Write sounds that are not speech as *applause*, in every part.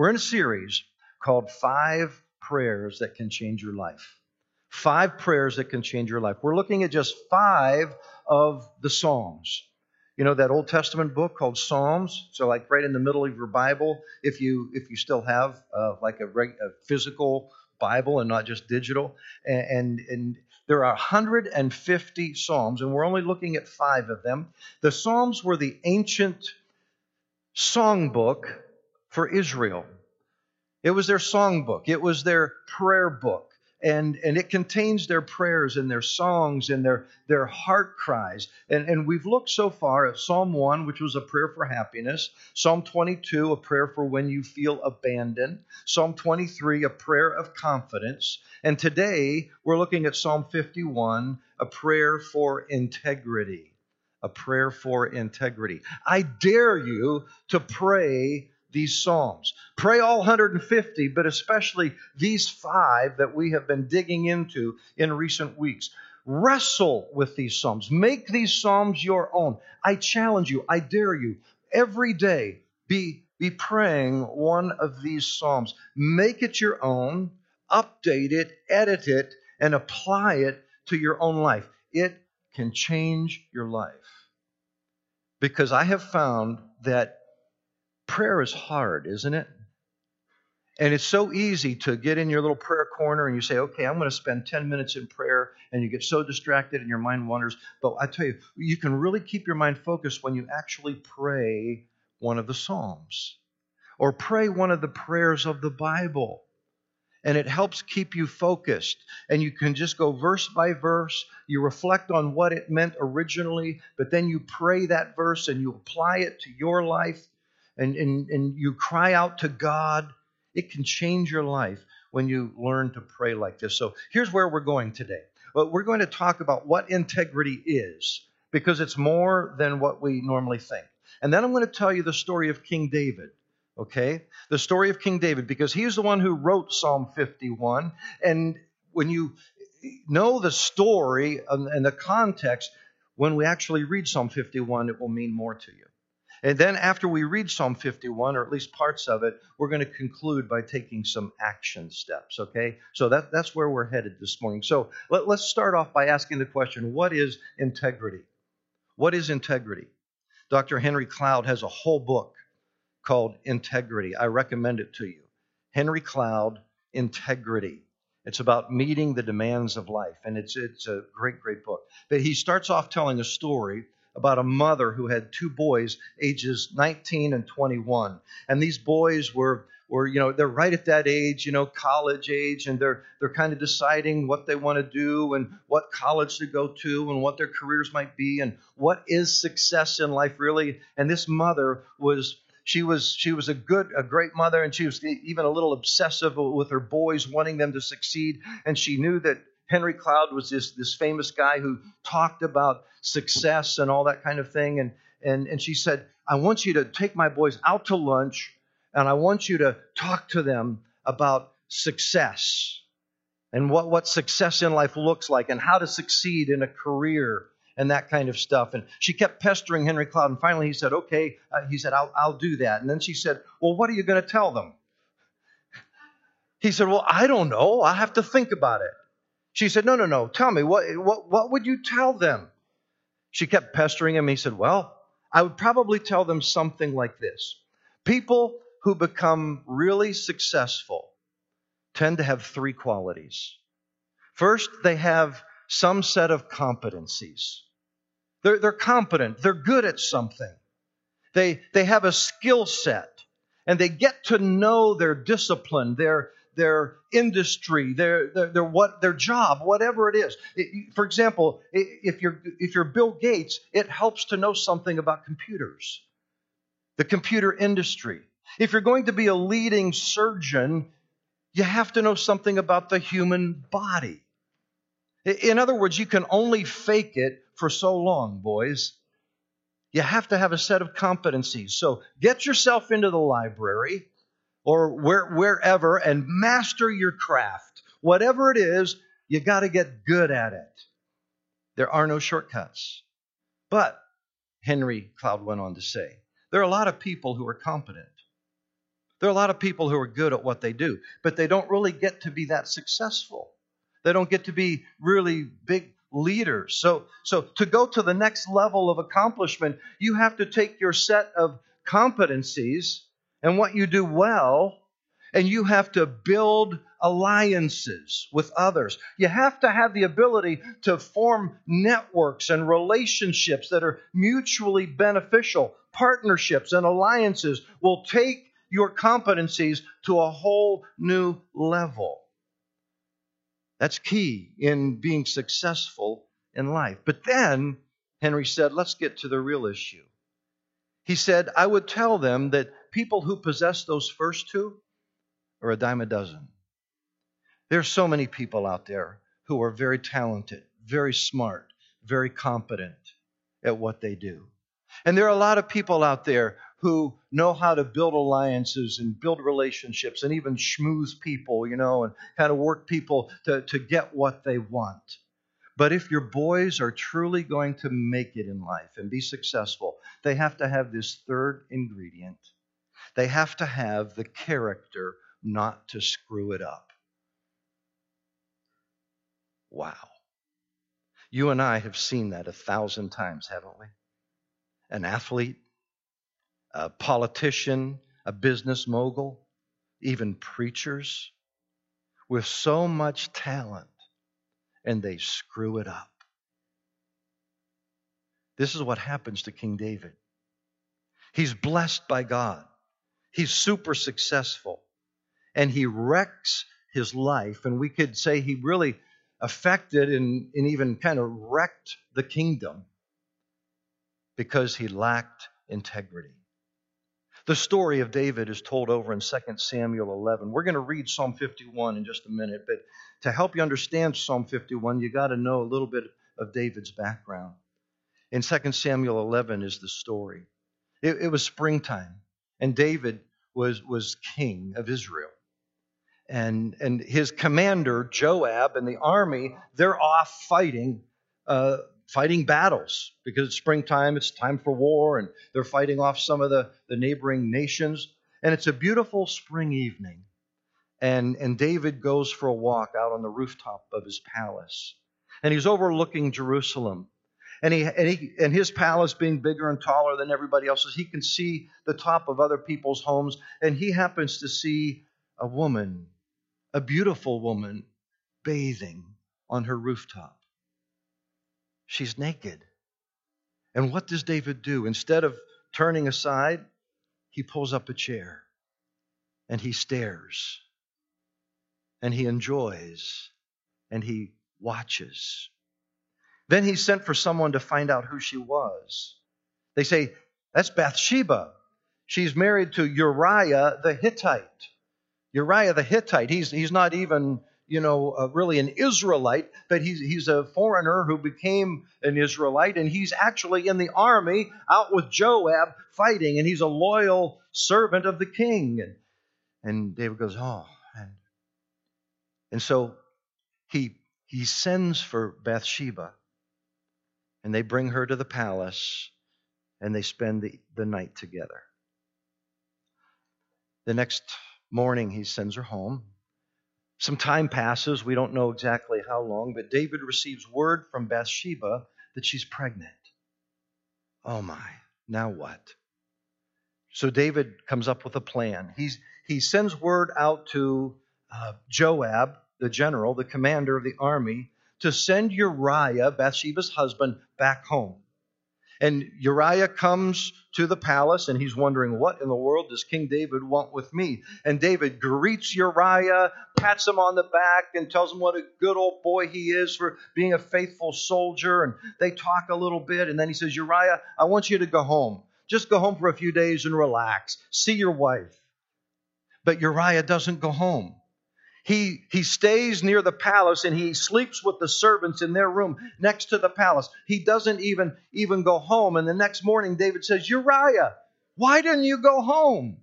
We're in a series called Five Prayers That Can Change Your Life. Five prayers that can change your life. We're looking at just five of the Psalms. You know that Old Testament book called Psalms. So, like right in the middle of your Bible, if you if you still have uh, like a, reg, a, physical Bible and not just digital, and, and and there are 150 Psalms, and we're only looking at five of them. The Psalms were the ancient songbook for Israel. It was their songbook. It was their prayer book and, and it contains their prayers and their songs and their, their heart cries. And, and we've looked so far at Psalm 1, which was a prayer for happiness, Psalm 22, a prayer for when you feel abandoned, Psalm 23, a prayer of confidence. And today we're looking at Psalm 51, a prayer for integrity. A prayer for integrity. I dare you to pray these Psalms. Pray all 150, but especially these five that we have been digging into in recent weeks. Wrestle with these Psalms. Make these Psalms your own. I challenge you, I dare you, every day be, be praying one of these Psalms. Make it your own, update it, edit it, and apply it to your own life. It can change your life. Because I have found that prayer is hard, isn't it? And it's so easy to get in your little prayer corner and you say, okay, I'm going to spend 10 minutes in prayer, and you get so distracted and your mind wanders. But I tell you, you can really keep your mind focused when you actually pray one of the Psalms or pray one of the prayers of the Bible. And it helps keep you focused. And you can just go verse by verse. You reflect on what it meant originally, but then you pray that verse and you apply it to your life and, and, and you cry out to God, it can change your life when you learn to pray like this. So here's where we're going today. We're going to talk about what integrity is because it's more than what we normally think. And then I'm going to tell you the story of King David. Okay? The story of King David because he's the one who wrote Psalm 51. And when you know the story and the context, when we actually read Psalm 51, it will mean more to you. And then after we read Psalm 51, or at least parts of it, we're going to conclude by taking some action steps, okay? So that, that's where we're headed this morning. So let, let's start off by asking the question what is integrity? What is integrity? Dr. Henry Cloud has a whole book called Integrity. I recommend it to you. Henry Cloud, Integrity. It's about meeting the demands of life, and it's, it's a great, great book. But he starts off telling a story about a mother who had two boys, ages 19 and 21. And these boys were were you know they're right at that age you know college age and they're they're kind of deciding what they want to do and what college to go to and what their careers might be and what is success in life really and this mother was she was she was a good a great mother and she was even a little obsessive with her boys wanting them to succeed and she knew that Henry Cloud was this, this famous guy who talked about success and all that kind of thing. And, and, and she said, I want you to take my boys out to lunch and I want you to talk to them about success and what, what success in life looks like and how to succeed in a career and that kind of stuff. And she kept pestering Henry Cloud. And finally he said, Okay, uh, he said, I'll, I'll do that. And then she said, Well, what are you going to tell them? He said, Well, I don't know. I have to think about it. She said, No, no, no. Tell me, what, what, what would you tell them? She kept pestering him. He said, Well, I would probably tell them something like this People who become really successful tend to have three qualities. First, they have some set of competencies. They're, they're competent, they're good at something, they, they have a skill set, and they get to know their discipline, their, their industry, their, their, their, what, their job, whatever it is. For example, if you're, if you're Bill Gates, it helps to know something about computers, the computer industry. If you're going to be a leading surgeon, you have to know something about the human body. In other words, you can only fake it for so long, boys. You have to have a set of competencies. So get yourself into the library or where, wherever and master your craft. Whatever it is, you got to get good at it. There are no shortcuts. But, Henry Cloud went on to say, there are a lot of people who are competent, There are a lot of people who are good at what they do, but they don't really get to be that successful. They don't get to be really big leaders. So, so to go to the next level of accomplishment, you have to take your set of competencies and what you do well, and you have to build alliances with others. You have to have the ability to form networks and relationships that are mutually beneficial. Partnerships and alliances will take your competencies to a whole new level. That's key in being successful in life. But then Henry said, let's get to the real issue. He said, I would tell them that people who possess those first two are a dime a dozen. There's so many people out there who are very talented, very smart, very competent at what they do. And there are a lot of people out there who know how to build alliances and build relationships and even schmooze people, you know, and kind of work people to, to get what they want. But if your boys are truly going to make it in life and be successful, they have to have this third ingredient. They have to have the character not to screw it up. Wow. You and I have seen that a thousand times, haven't we? An athlete a politician, a business mogul, even preachers with so much talent and they screw it up. This is what happens to King David. He's blessed by God. He's super successful and he wrecks his life. And we could say he really affected and, and even kind of wrecked the kingdom because he lacked integrity. The story of David is told over in 2 Samuel 11. We're going to read Psalm 51 in just a minute, but to help you understand Psalm 51, you got to know a little bit of David's background. In 2 Samuel 11 is the story. It, it was springtime, and David was, was king of Israel. And, and his commander, Joab, and the army, they're off fighting uh, fighting battles because it's springtime, it's time for war, and they're fighting off some of the, the neighboring nations. And it's a beautiful spring evening. And, and David goes for a walk out on the rooftop of his palace. And he's overlooking Jerusalem. And, he, and, he, and his palace being bigger and taller than everybody else's, he can see the top of other people's homes. And he happens to see a woman, a beautiful woman, bathing on her rooftop. She's naked. And what does David do? Instead of turning aside, he pulls up a chair and he stares and he enjoys and he watches. Then he sent for someone to find out who she was. They say, That's Bathsheba. She's married to Uriah the Hittite. Uriah the Hittite, he's, he's not even you know, uh, really an Israelite, but he's, he's a foreigner who became an Israelite, and he's actually in the army out with Joab fighting, and he's a loyal servant of the king. And, and David goes, Oh. And, and so he, he sends for Bathsheba, and they bring her to the palace, and they spend the, the night together. The next morning, he sends her home. Some time passes. We don't know exactly how long, but David receives word from Bathsheba that she's pregnant. Oh my, now what? So David comes up with a plan. He's, he sends word out to uh, Joab, the general, the commander of the army, to send Uriah, Bathsheba's husband, back home. And Uriah comes to the palace and he's wondering, what in the world does King David want with me? And David greets Uriah, pats him on the back, and tells him what a good old boy he is for being a faithful soldier. And they talk a little bit. And then he says, Uriah, I want you to go home. Just go home for a few days and relax. See your wife. But Uriah doesn't go home. He, he stays near the palace and he sleeps with the servants in their room next to the palace. He doesn't even, even go home. And the next morning, David says, Uriah, why didn't you go home?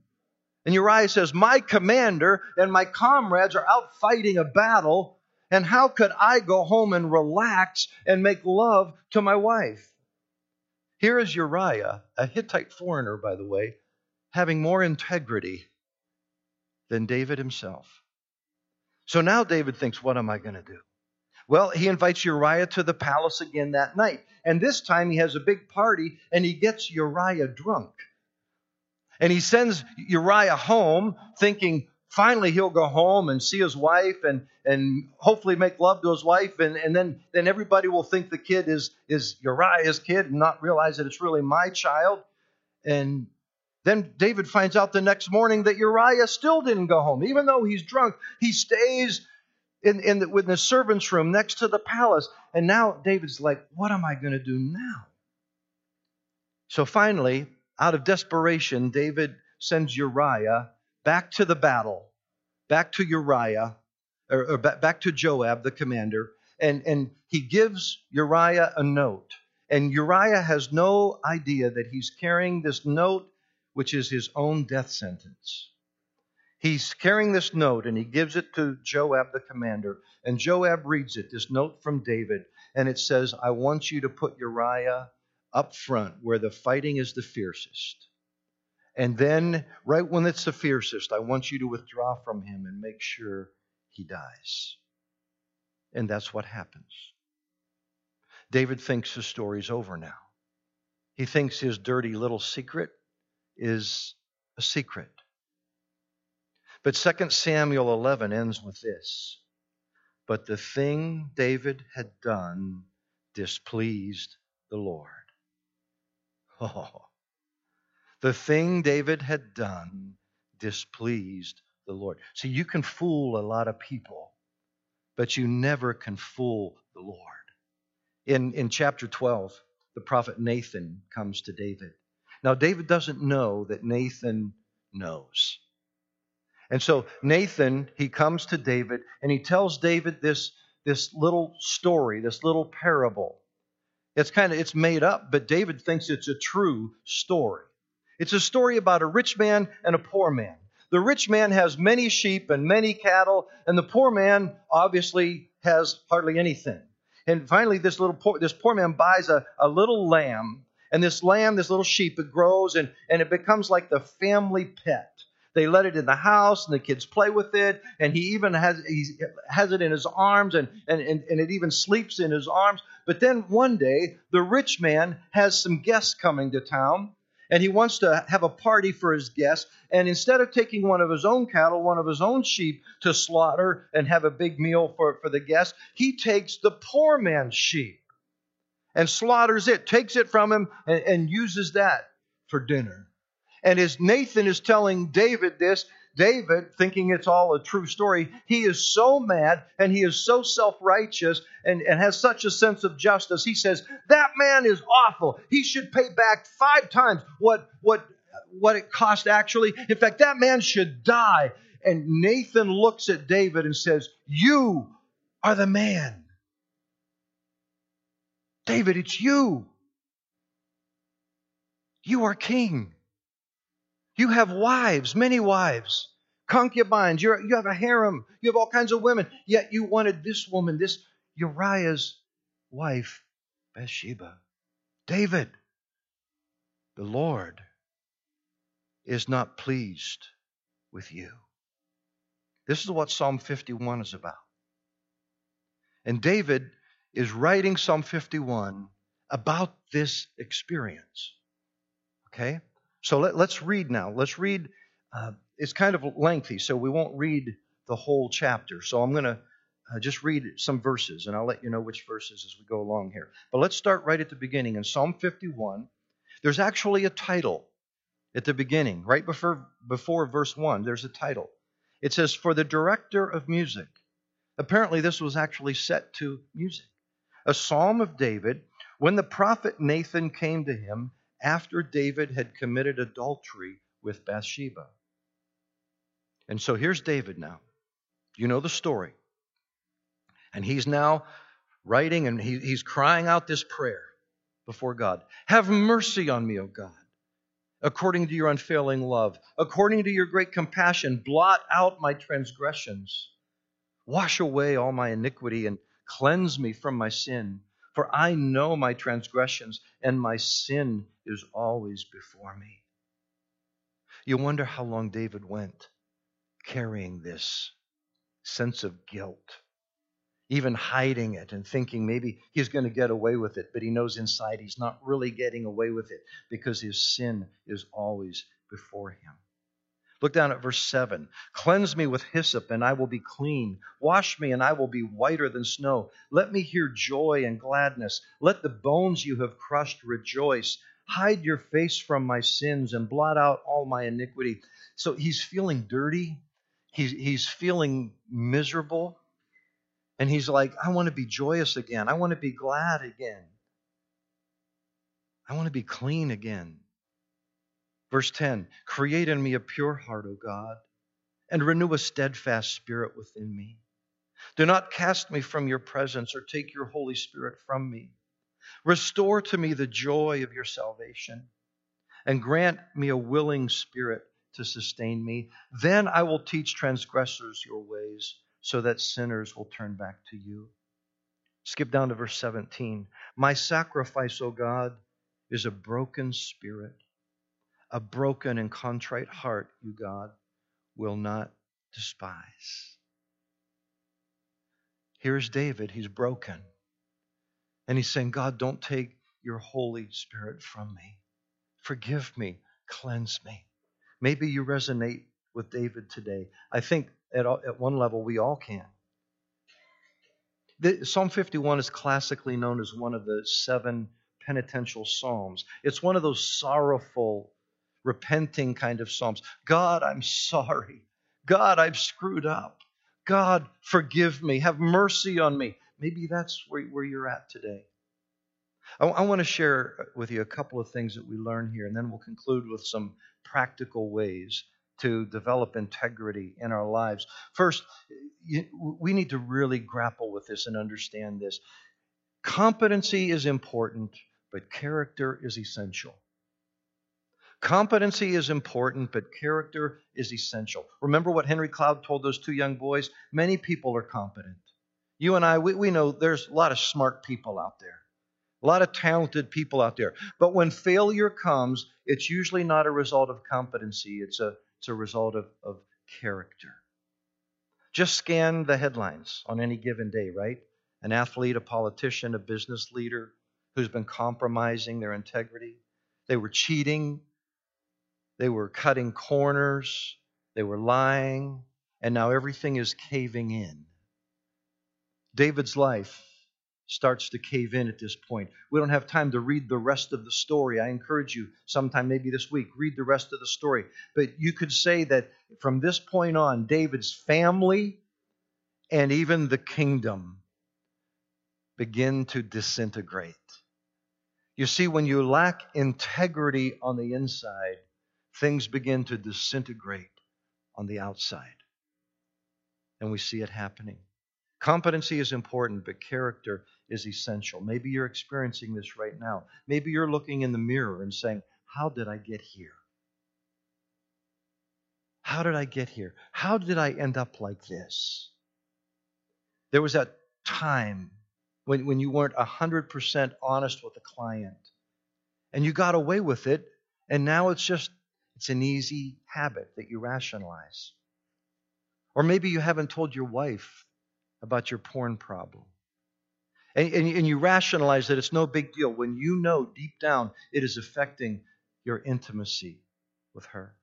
And Uriah says, My commander and my comrades are out fighting a battle, and how could I go home and relax and make love to my wife? Here is Uriah, a Hittite foreigner, by the way, having more integrity than David himself. So now David thinks, what am I going to do? Well, he invites Uriah to the palace again that night. And this time he has a big party and he gets Uriah drunk. And he sends Uriah home thinking finally he'll go home and see his wife and, and hopefully make love to his wife. And, and then, then everybody will think the kid is, is Uriah's kid and not realize that it's really my child. And then David finds out the next morning that Uriah still didn't go home. Even though he's drunk, he stays in, in, the, in the servant's room next to the palace. And now David's like, what am I going to do now? So finally, out of desperation, David sends Uriah back to the battle, back to Uriah, or, or back to Joab, the commander, and, and he gives Uriah a note. And Uriah has no idea that he's carrying this note, which is his own death sentence. He's carrying this note and he gives it to Joab, the commander. And Joab reads it, this note from David, and it says, I want you to put Uriah up front where the fighting is the fiercest. And then, right when it's the fiercest, I want you to withdraw from him and make sure he dies. And that's what happens. David thinks the story's over now. He thinks his dirty little secret is a secret. But 2 Samuel 11 ends with this But the thing David had done displeased the Lord. *laughs* Oh, the thing David had done displeased the Lord. See, you can fool a lot of people, but you never can fool the Lord. In, in chapter 12, the prophet Nathan comes to David. Now, David doesn't know that Nathan knows. And so Nathan, he comes to David and he tells David this, this little story, this little parable. It's kind of it's made up, but David thinks it's a true story. It's a story about a rich man and a poor man. The rich man has many sheep and many cattle, and the poor man obviously has hardly anything. And finally, this little poor, this poor man buys a, a little lamb, and this lamb, this little sheep, it grows and, and it becomes like the family pet. They let it in the house, and the kids play with it, and he even has he has it in his arms, and, and, and, and it even sleeps in his arms. But then one day, the rich man has some guests coming to town, and he wants to have a party for his guests. And instead of taking one of his own cattle, one of his own sheep to slaughter and have a big meal for, for the guests, he takes the poor man's sheep and slaughters it, takes it from him, and, and uses that for dinner. And as Nathan is telling David this, David, thinking it's all a true story, he is so mad and he is so self righteous and, and has such a sense of justice. He says, That man is awful. He should pay back five times what, what, what it cost actually. In fact, that man should die. And Nathan looks at David and says, You are the man. David, it's you. You are king. You have wives, many wives, concubines. You're, you have a harem. You have all kinds of women. Yet you wanted this woman, this Uriah's wife, Bathsheba. David, the Lord is not pleased with you. This is what Psalm 51 is about. And David is writing Psalm 51 about this experience. Okay? So let, us read now. Let's read. Uh, it's kind of lengthy, so we won't read the whole chapter. So I'm going to uh, just read some verses, and I'll let you know which verses as we go along here. But let's start right at the beginning. In Psalm 51, there's actually a title at the beginning, right before, before verse 1. There's a title. It says, For the director of music. Apparently, this was actually set to music. A psalm of David when the prophet Nathan came to him after David had committed adultery with Bathsheba. And so here's David now. You know the story. And he's now writing and he, he's crying out this prayer before God Have mercy on me, O God, according to your unfailing love, according to your great compassion, blot out my transgressions. Wash away all my iniquity and cleanse me from my sin. For I know my transgressions, and my sin is always before me. You wonder how long David went carrying this sense of guilt, even hiding it and thinking maybe he's going to get away with it, but he knows inside he's not really getting away with it because his sin is always before him. Look down at verse 7. Cleanse me with hyssop, and I will be clean. Wash me, and I will be whiter than snow. Let me hear joy and gladness. Let the bones you have crushed rejoice. Hide your face from my sins and blot out all my iniquity. So he's feeling dirty. He's, he's feeling miserable. And he's like, I want to be joyous again. I want to be glad again. I want to be clean again. Verse 10 Create in me a pure heart, O God, and renew a steadfast spirit within me. Do not cast me from your presence or take your Holy Spirit from me. Restore to me the joy of your salvation and grant me a willing spirit to sustain me. Then I will teach transgressors your ways so that sinners will turn back to you. Skip down to verse 17. My sacrifice, O God, is a broken spirit a broken and contrite heart, you, God, will not despise. Here's David. He's broken. And he's saying, God, don't take your Holy Spirit from me. Forgive me. Cleanse me. Maybe you resonate with David today. I think at, at one level we all can. The, Psalm 51 is classically known as one of the seven penitential psalms. It's one of those sorrowful repenting kind of psalms. God, I'm sorry. God, I've screwed up. God, forgive me. Have mercy on me. Maybe that's where, where you're at today. I, I want to share with you a couple of things that we learn here, and then we'll conclude with some practical ways to develop integrity in our lives. First, you, we need to really grapple with this and understand this. Competency is important, but character is essential. Competency is important, but character is essential. Remember what Henry Cloud told those two young boys? Many people are competent. You and I, we, we know there's a lot of smart people out there, a lot of talented people out there. But when failure comes, it's usually not a result of competency, it's a, it's a result of, of character. Just scan the headlines on any given day, right? An athlete, a politician, a business leader who's been compromising their integrity. They were cheating, they were cutting corners, they were lying, and now everything is caving in. David's life starts to cave in at this point. We don't have time to read the rest of the story. I encourage you sometime, maybe this week, read the rest of the story. But you could say that from this point on, David's family and even the kingdom begin to disintegrate. You see, when you lack integrity on the inside, things begin to disintegrate on the outside. And we see it happening. Competency is important, but character is essential. Maybe you're experiencing this right now. Maybe you're looking in the mirror and saying, How did I get here? How did I get here? How did I end up like this? There was that time when, when you weren't 100% honest with a client and you got away with it, and now it's just it's an easy habit that you rationalize. Or maybe you haven't told your wife about your porn problem. And, and, and, you rationalize that it's no big deal when you know deep down it is affecting your intimacy with her.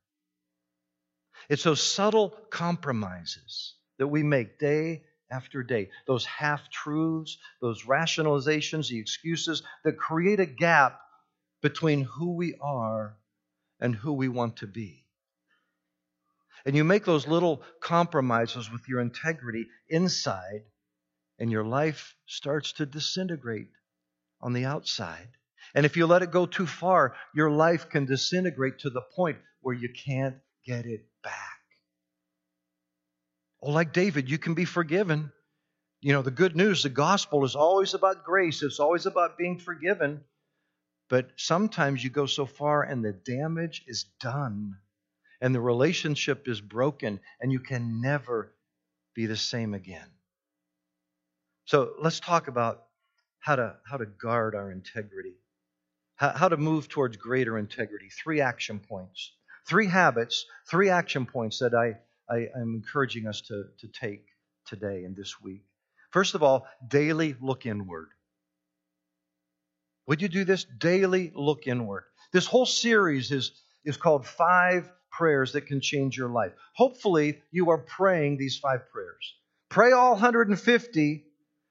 It's those subtle compromises that we make day after day, those half truths, those rationalizations, the excuses that create a gap between who we are and who we want to be. And you make those little compromises with your integrity inside, and your life starts to disintegrate on the outside. And if you let it go too far, your life can disintegrate to the point where you can't get it back. Oh, like David, you can be forgiven. You know, the good news, the gospel is always about grace, it's always about being forgiven. But sometimes you go so far and the damage is done and the relationship is broken and you can never be the same again. So let's talk about how to, how to guard our integrity, how, how to move towards greater integrity. Three action points, three habits, three action points that I, I, am encouraging us to, to take today and this week. First of all, daily look inward. Would you do this? Daily look inward. This whole series is, is called Five Prayers That Can Change Your Life. Hopefully, you are praying these five prayers. Pray all 150,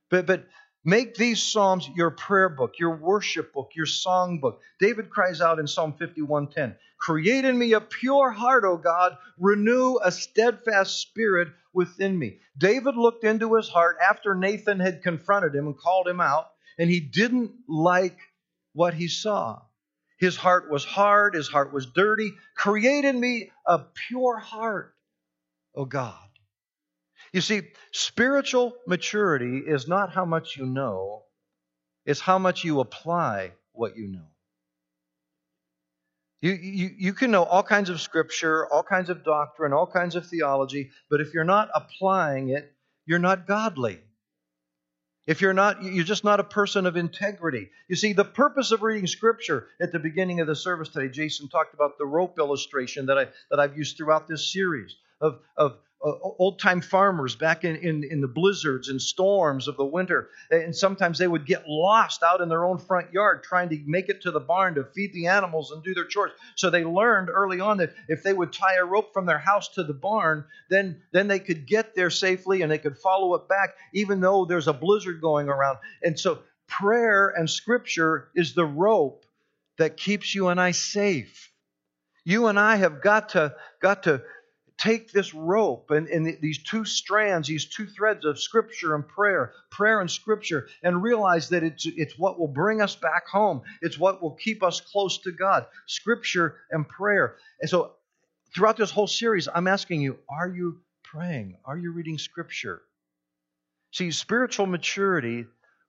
but, but Make these Psalms your prayer book, your worship book, your song book. David cries out in Psalm 51:10, "Create in me a pure heart, O God, renew a steadfast spirit within me." David looked into his heart after Nathan had confronted him and called him out, and he didn't like what he saw. His heart was hard, his heart was dirty. Create in me a pure heart, O God. You see, spiritual maturity is not how much you know, it's how much you apply what you know. You, you, you can know all kinds of scripture, all kinds of doctrine, all kinds of theology, but if you're not applying it, you're not godly. If you're not, you're just not a person of integrity. You see, the purpose of reading Scripture at the beginning of the service today, Jason talked about the rope illustration that I that I've used throughout this series of of uh, old time farmers back in, in, in the blizzards and storms of the winter. And sometimes they would get lost out in their own front yard trying to make it to the barn to feed the animals and do their chores. So they learned early on that if they would tie a rope from their house to the barn, then, then they could get there safely and they could follow it back, even though there's a blizzard going around. And so prayer and scripture is the rope that keeps you and I safe. You and I have got to, got to take this rope and, and, these two strands, these two threads of Scripture and prayer, prayer and Scripture, and realize that it's, it's what will bring us back home. It's what will keep us close to God. Scripture and prayer. And so, throughout this whole series, I'm asking you are you praying? Are you reading Scripture? See, spiritual maturity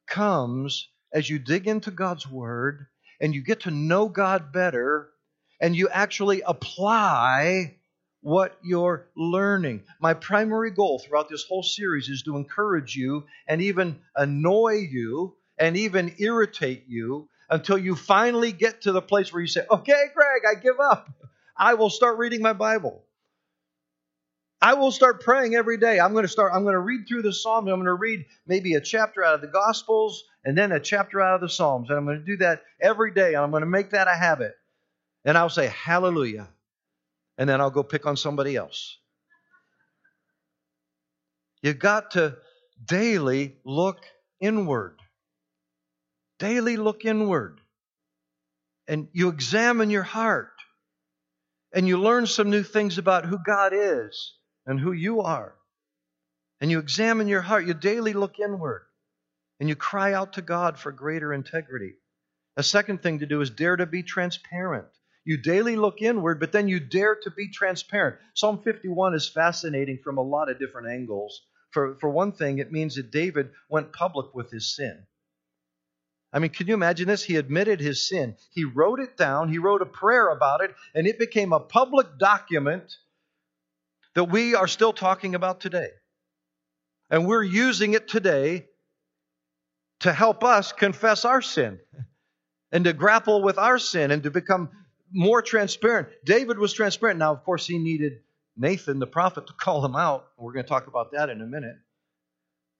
comes as you dig into God's Word and you get to know God better and you actually apply what you're learning. My primary goal throughout this whole series is to encourage you and even annoy you and even irritate you until you finally get to the place where you say, Okay, Greg, I give up. I will start reading my Bible. I will start praying every day. I'm going to start, I'm going to read through the Psalms. I'm going to read maybe a chapter out of the Gospels and then a chapter out of the Psalms. And I'm going to do that every day. And I'm going to make that a habit. And I'll say, Hallelujah and then I'll go pick on somebody else. You've got to daily look inward. Daily look inward. And you examine your heart. And you learn some new things about who God is and who you are. And you examine your heart. You daily look inward. And you cry out to God for greater integrity. A second thing to do is dare to be transparent. You daily look inward, but then you dare to be transparent. Psalm 51 is fascinating from a lot of different angles. For, for one thing, it means that David went public with his sin. I mean, can you imagine this? He admitted his sin. He wrote it down, he wrote a prayer about it, and it became a public document that we are still talking about today. And we're using it today to help us confess our sin and to grapple with our sin and to become more transparent. David was transparent. Now, of course, he needed Nathan, the prophet, to call him out. We're going to talk about that in a minute.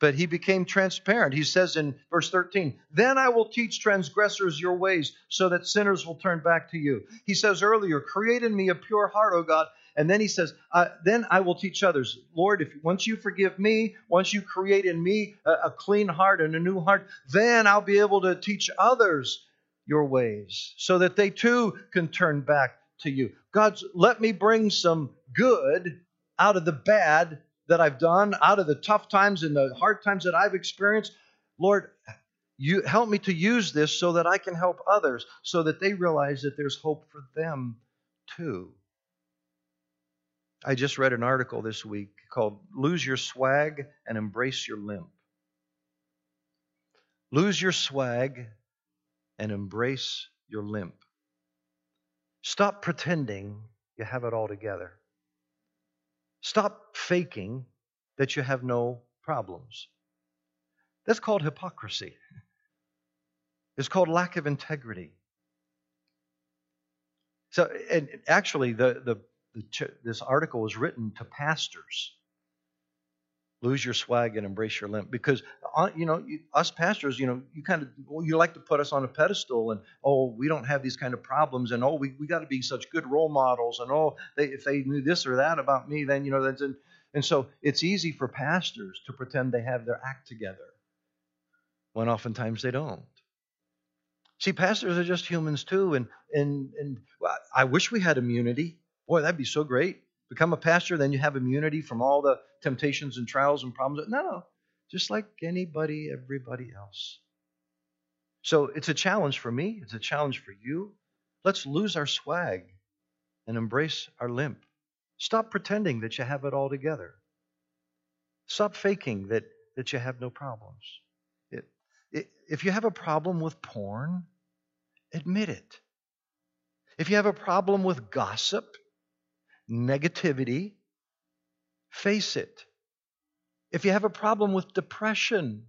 But he became transparent. He says in verse 13, Then I will teach transgressors your ways, so that sinners will turn back to you. He says earlier, Create in me a pure heart, O God. And then he says, uh, Then I will teach others. Lord, if once you forgive me, once you create in me a, a clean heart and a new heart, then I'll be able to teach others your ways so that they too can turn back to you. God, let me bring some good out of the bad that I've done, out of the tough times and the hard times that I've experienced. Lord, you help me to use this so that I can help others, so that they realize that there's hope for them too. I just read an article this week called Lose Your Swag and Embrace Your Limp. Lose your swag and embrace your limp. Stop pretending you have it all together. Stop faking that you have no problems. That's called hypocrisy. It's called lack of integrity. So, and actually, the, the ch- this article was written to pastors. Lose your swag and embrace your limp, because uh, you know us pastors, you know, you kind of well, you like to put us on a pedestal, and oh, we don't have these kind of problems, and oh, we, we got to be such good role models, and oh, they, if they knew this or that about me, then you know that's and, and so it's easy for pastors to pretend they have their act together, when oftentimes they don't. See, pastors are just humans too, and and and I wish we had immunity. Boy, that'd be so great. Become a pastor, then you have immunity from all the temptations and trials and problems. No, no, just like anybody, everybody else. So it's a challenge for me. It's a challenge for you. Let's lose our swag and embrace our limp. Stop pretending that you have it all together. Stop faking that, that you have no problems. It, it, if you have a problem with porn, admit it. If you have a problem with gossip, negativity, face it. If you have a problem with depression,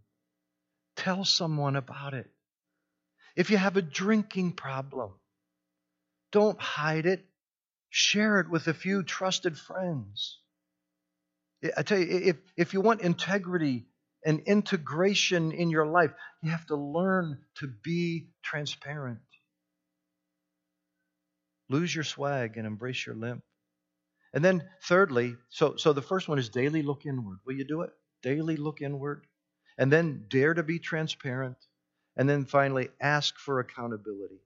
tell someone about it. If you have a drinking problem, don't hide it. Share it with a few trusted friends. I tell you, if, if you want integrity and integration in your life, you have to learn to be transparent. Lose your swag and embrace your limp. And then, thirdly, so, so the first one is daily look inward. Will you do it? Daily look inward. And then dare to be transparent. And then finally, ask for accountability.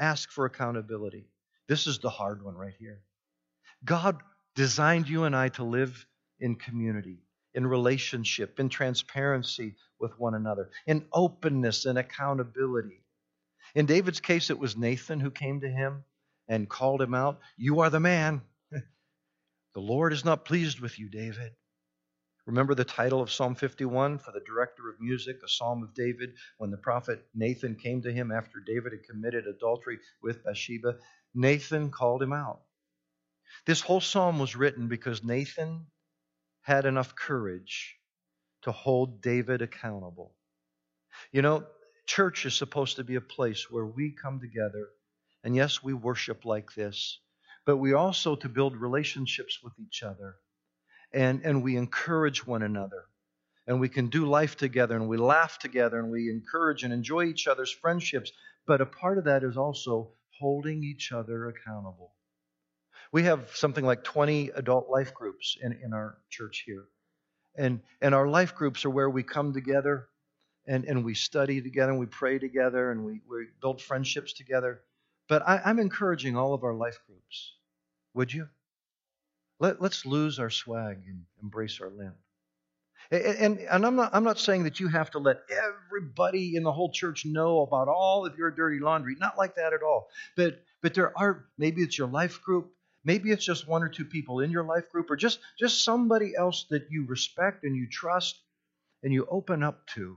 Ask for accountability. This is the hard one right here. God designed you and I to live in community, in relationship, in transparency with one another, in openness and accountability. In David's case, it was Nathan who came to him and called him out. You are the man. The Lord is not pleased with you, David. Remember the title of Psalm 51 for the director of music, a psalm of David, when the prophet Nathan came to him after David had committed adultery with Bathsheba. Nathan called him out. This whole psalm was written because Nathan had enough courage to hold David accountable. You know, church is supposed to be a place where we come together and yes, we worship like this, but we also to build relationships with each other. And, and we encourage one another. And we can do life together and we laugh together and we encourage and enjoy each other's friendships. But a part of that is also holding each other accountable. We have something like 20 adult life groups in, in our church here. And, and our life groups are where we come together and, and we study together and we pray together and we, we build friendships together. But I, am encouraging all of our life groups. Would you? Let, us lose our swag and embrace our limp. And, and, and, I'm, not, I'm not saying that you have to let everybody in the whole church know about all of your dirty laundry. Not like that at all. But, but there are, maybe it's your life group. Maybe it's just one or two people in your life group, or just, just somebody else that you respect and you trust and you open up to.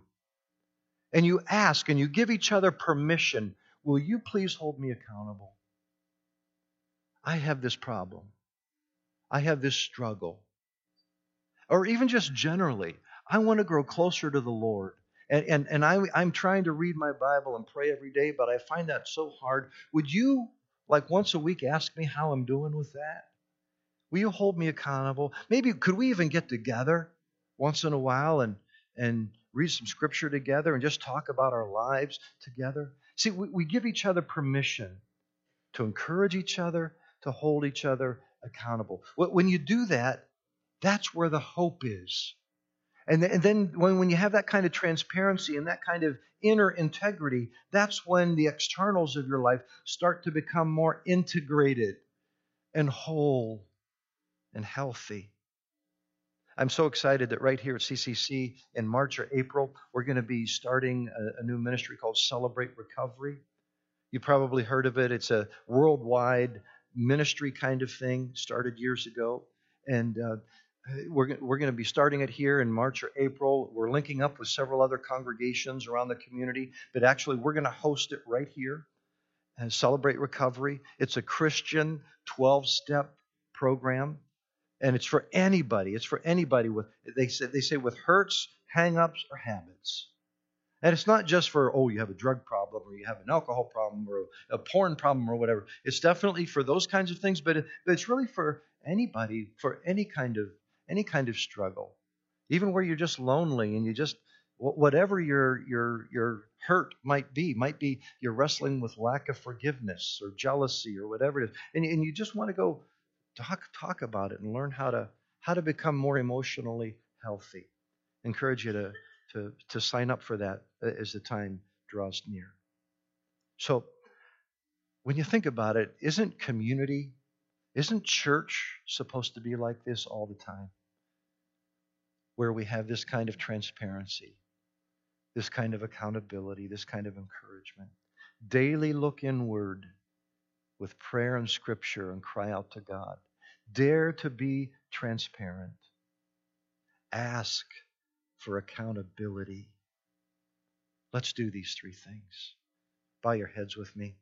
And you ask and you give each other permission Will you please hold me accountable? I have this problem. I have this struggle. Or even just generally, I want to grow closer to the Lord. And, and, and I, I'm trying to read my Bible and pray every day, but I find that so hard. Would you, like once a week, ask me how I'm doing with that? Will you hold me accountable? Maybe could we even get together once in a while and, and read some scripture together and just talk about our lives together? See, we, we give each other permission to encourage each other, to hold each other accountable. When you do that, that's where the hope is. And, and then when, when you have that kind of transparency and that kind of inner integrity, that's when the externals of your life start to become more integrated and whole and healthy. I'm so excited that right here at CCC in March or April, we're going to be starting a, a, new ministry called Celebrate Recovery. You probably heard of it. It's a worldwide ministry kind of thing, started years ago. And uh, we're, we're going to be starting it here in March or April. We're linking up with several other congregations around the community, but actually, we're going to host it right here and Celebrate Recovery. It's a Christian 12 step program and it's for anybody. It's for anybody with they say they say with hurts, hang-ups, or habits. And it's not just for, oh, you have a drug problem or you have an alcohol problem or a porn problem or whatever. It's definitely for those kinds of things, but, it, but it's really for anybody, for any kind of any kind of struggle. Even where you're just lonely and you just whatever your your your hurt might be, might be you're wrestling with lack of forgiveness or jealousy or whatever it is. And, and you just want to go talk talk about it and learn how to how to become more emotionally healthy. Encourage you to to, to sign up for that as the time draws near. So, when you think about it, isn't community, isn't church supposed to be like this all the time? Where we have this kind of transparency, this kind of accountability, this kind of encouragement. Daily look inward with prayer and scripture and cry out to God. Dare to be transparent. Ask for accountability. Let's do these three things. Bow your heads with me.